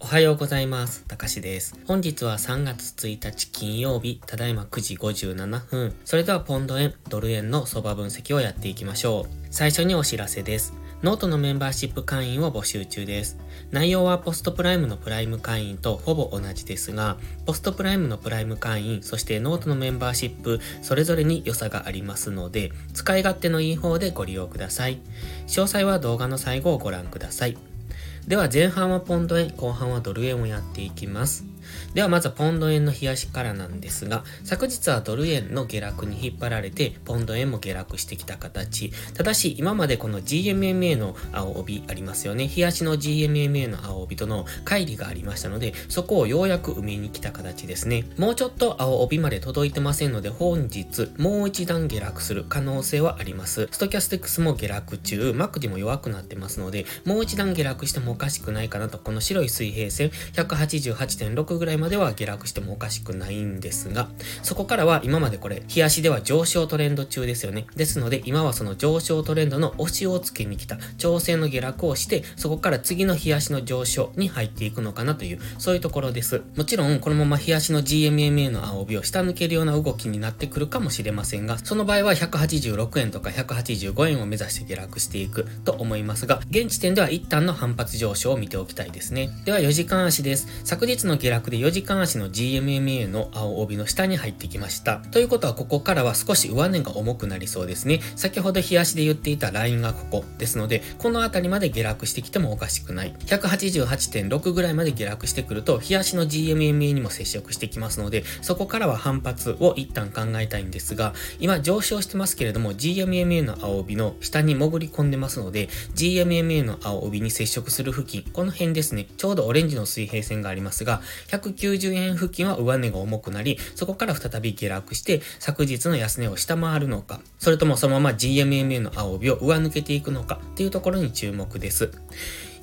おはようございます。たかしです。本日は3月1日金曜日、ただいま9時57分。それではポンド円、ドル円の相場分析をやっていきましょう。最初にお知らせです。ノートのメンバーシップ会員を募集中です。内容は PostPrimeのプライム会員とほぼ同じですが、 PostPrimeのプライム会員、そしてノートのメンバーシップ、それぞれに良さがありますので、使い勝手のいい方でご利用ください。詳細は動画の最後をご覧ください。では前半はポンド円、後半はドル円をやっていきます。ではまずポンド円の冷やしからなんですが、昨日はドル円の下落に引っ張られて、ポンド円も下落してきた形。ただし、今までこの GMMA の青帯ありますよね。冷やしの GMMA の青帯との乖離がありましたので、そこをようやく埋めに来た形ですね。もうちょっと青帯まで届いてませんので、本日、もう一段下落する可能性はあります。ストキャスティックスも下落中、マクディも弱くなってますので、もう一段下落してもかしくないかなと、この白い水平線、188.6ぐらいまでは下落してもおかしくないんですが、そこからは今までこれ、日足では上昇トレンド中ですよね。ですので、今はその上昇トレンドの押しをつけに来た、調整の下落をして、そこから次の日足の上昇に入っていくのかなという、そういうところです。もちろん、このまま日足の GMMA の青帯を下抜けるような動きになってくるかもしれませんが、その場合は186円とか185円を目指して下落していくと思いますが、現時点では一旦の反発上上昇を見ておきたいですね。では4時間足です。昨日の下落で4時間足の GMMA の青帯の下に入ってきました。ということはここからは少し上値が重くなりそうですね。先ほど日足で言っていたラインがここですので、この辺りまで下落してきてもおかしくない。188.6ぐらいまで下落してくると、日足の GMMA にも接触してきますので、そこからは反発を一旦考えたいんですが、今上昇してますけれども、GMMA の青帯の下に潜り込んでますので、GMMA の青帯に接触する付近、この辺ですね、ちょうどオレンジの水平線がありますが、190円付近は上値が重くなり、そこから再び下落して、昨日の安値を下回るのか、それともそのまま GMMA の青帯を上抜けていくのかっていうところに注目です。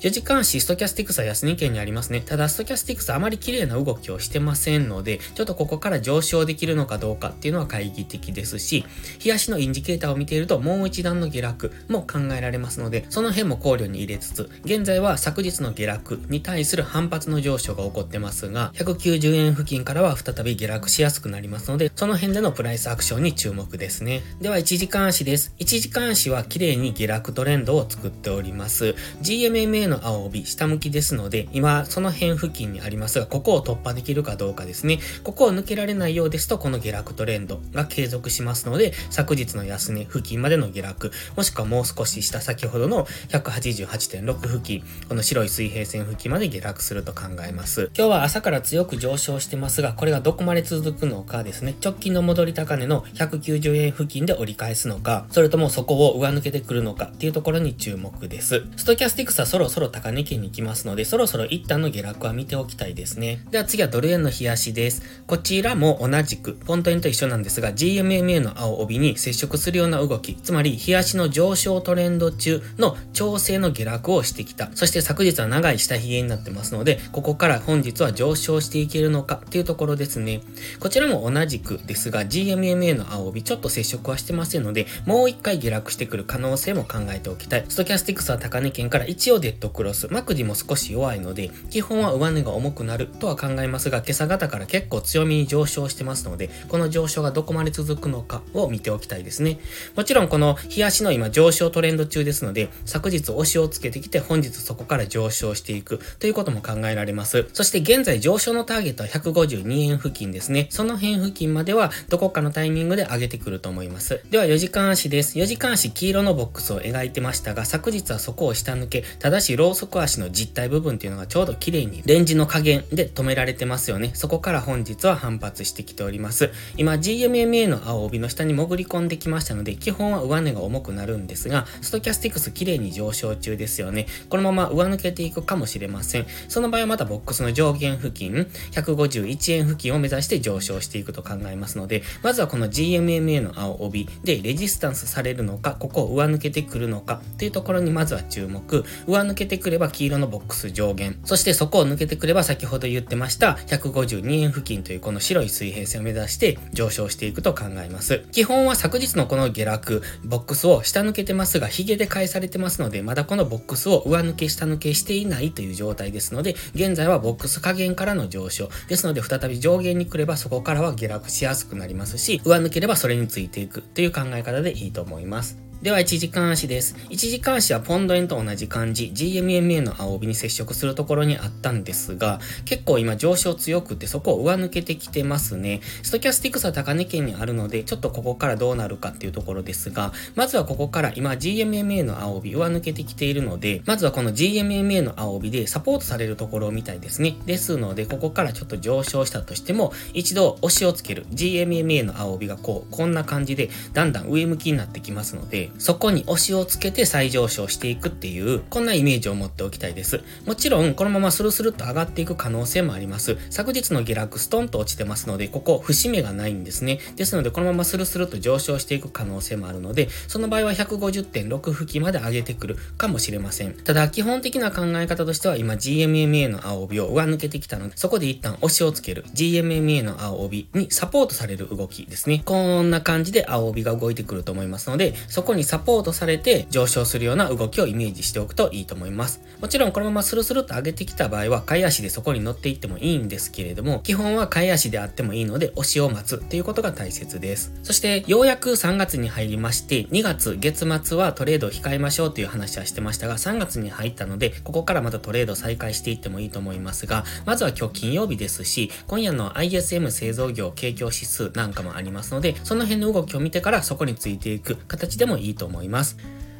4時間足ストキャスティクスは安値圏にありますね。ただ、ストキャスティクスあまり綺麗な動きをしてませんので、ちょっとここから上昇できるのかどうかっていうのは懐疑的ですし、日足のインジケーターを見ていると、もう一段の下落も考えられますので、その辺も考慮に入れつつ、現在は昨日の下落に対する反発の上昇が起こってますが、190円付近からは再び下落しやすくなりますので、その辺でのプライスアクションに注目ですね。では、1時間足です。1時間足は綺麗に下落トレンドを作っております。GMMA の青帯、下向きですので、今、その辺付近にありますが、ここを突破できるかどうかですね。ここを抜けられないようですと、この下落トレンドが継続しますので、昨日の安値付近までの下落、もしくはもう少し下先ほどの188.6付近、この白い水平線付近まで下落すると考えます。今日は朝から強く上昇してますが、これがどこまで続くのかですね。直近の戻り高値の190円付近で折り返すのか、それともそこを上抜けてくるのかっていうところに注目です。ストキャスティクスはそろそろ高値圏に来ますので、そろそろ一旦の下落は見ておきたいですね。では次はドル円の冷やしです。こちらも同じく、ポント円と一緒なんですが、GMMA の青帯に接触するような動き、つまり冷やしの上昇トレンド中の調整の下落をしてきた。そして昨日は長い下髭になってますので、ここから本日は上昇していけるのかっていうところですね。こちらも同じくですが、GMMA の青帯ちょっと接触はしてませんので、もう一回下落してくる可能性も考えておきたい。ストキャスティクスは高値圏から一応デッドクロス、マクディも少し弱いので、基本は上値が重くなるとは考えますが、今朝方から結構強みに上昇してますので、この上昇がどこまで続くのかを見ておきたいですね。もちろんこの日足の今上昇トレンド中ですので、昨日押しをつけてきて本日そこから上昇していくということも考えられます。そして現在上昇のターゲットは152円付近ですね。その辺付近まではどこかのタイミングで上げてくると思います。では4時間足です。4時間足黄色のボックスを描いてましたが、昨日はそこを下抜け、ただしローソク足の実体部分っていうのがちょうど綺麗にレンジの加減で止められてますよね。そこから本日は反発してきております。今 GMMA の青帯の下に潜り込んできましたので、基本は上値が重くなるんですが、ストキャスティクス綺麗に上昇中ですよね。このまま上抜けていくかもしれません。その場合はまたボックスの上限付近、151円付近を目指して上昇していくと考えますので、まずはこの GMMA の青帯でレジスタンスされるのか、ここを上抜けてくるのかっていうところにまずは注目。上抜けけてくれば黄色のボックス上限。そしてそこを抜けてくれば先ほど言ってました152円付近というこの白い水平線を目指して上昇していくと考えます。基本は昨日のこの下落、ボックスを下抜けてますが、ヒゲで返されてますので、まだこのボックスを上抜け下抜けしていないという状態ですので、現在はボックス加減からの上昇。ですので、再び上限に来ればそこからは下落しやすくなりますし、上抜ければそれについていくという考え方でいいと思います。では、1時間足です。1時間足はポンド円と同じ感じ、GMMA の青帯に接触するところにあったんですが、結構今上昇強くてそこを上抜けてきてますね。ストキャスティクスは高値圏にあるので、ちょっとここからどうなるかっていうところですが、まずはここから今 GMMA の青帯上抜けてきているので、まずはこの GMMA の青帯でサポートされるところみたいですね。ですので、ここからちょっと上昇したとしても、一度押しをつける GMMA の青帯がこう、こんな感じでだんだん上向きになってきますので、そこに押しをつけて再上昇していくっていう、こんなイメージを持っておきたいです。もちろん、このままスルスルっと上がっていく可能性もあります。昨日の下落ストンと落ちてますので、ここ、節目がないんですね。ですので、このままスルスルっと上昇していく可能性もあるので、その場合は150.6付近まで上げてくるかもしれません。ただ、基本的な考え方としては、今 GMMA の青帯を上抜けてきたので、そこで一旦押しをつける GMMA の青帯にサポートされる動きですね。こんな感じで青帯が動いてくると思いますので、そこににサポートされて上昇するような動きをイメージしておくといいと思います。もちろんこのままスルスルと上げてきた場合は、買い足でそこに乗っていってもいいんですけれども、基本は買い足であってもいいので、押しを待つっていうことが大切です。そして、ようやく3月に入りまして、2月月末はトレードを控えましょうという話はしてましたが、3月に入ったので、ここからまたトレード再開していってもいいと思いますが、まずは今日金曜日ですし、今夜の ISM 製造業景況指数なんかもありますので、その辺の動きを見てからそこについていく形でもいいいいと思います。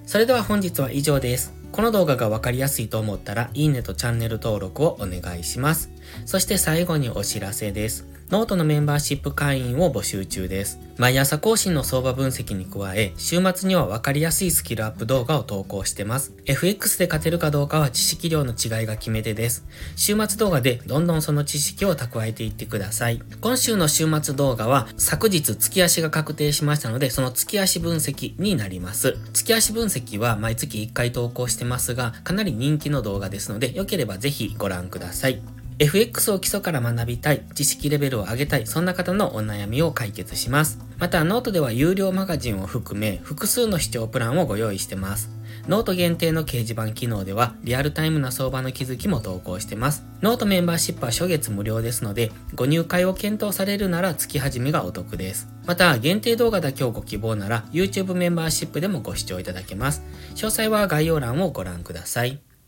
それでは本日は以上です。この動画がわかりやすいと思ったら、いいねとチャンネル登録をお願いします。そして最後にお知らせです。ノートのメンバーシップ会員を募集中です。毎朝更新の相場分析に加え、週末には分かりやすいスキルアップ動画を投稿してます。FX で勝てるかどうかは知識量の違いが決め手です。週末動画でどんどんその知識を蓄えていってください。今週の週末動画は昨日月足が確定しましたので、その月足分析になります。月足分析は毎月1回投稿してますが、かなり人気の動画ですので、よければぜひご覧ください。FX を基礎から学びたい、知識レベルを上げたい、そんな方のお悩みを解決します。また、ノートでは有料マガジンを含め、複数の視聴プランをご用意してます。ノート限定の掲示板機能では、リアルタイムな相場の気づきも投稿してます。ノートメンバーシップは初月無料ですので、ご入会を検討されるなら月始めがお得です。また、限定動画だけをご希望なら、YouTube メンバーシップでもご視聴いただけます。詳細は概要欄をご覧ください。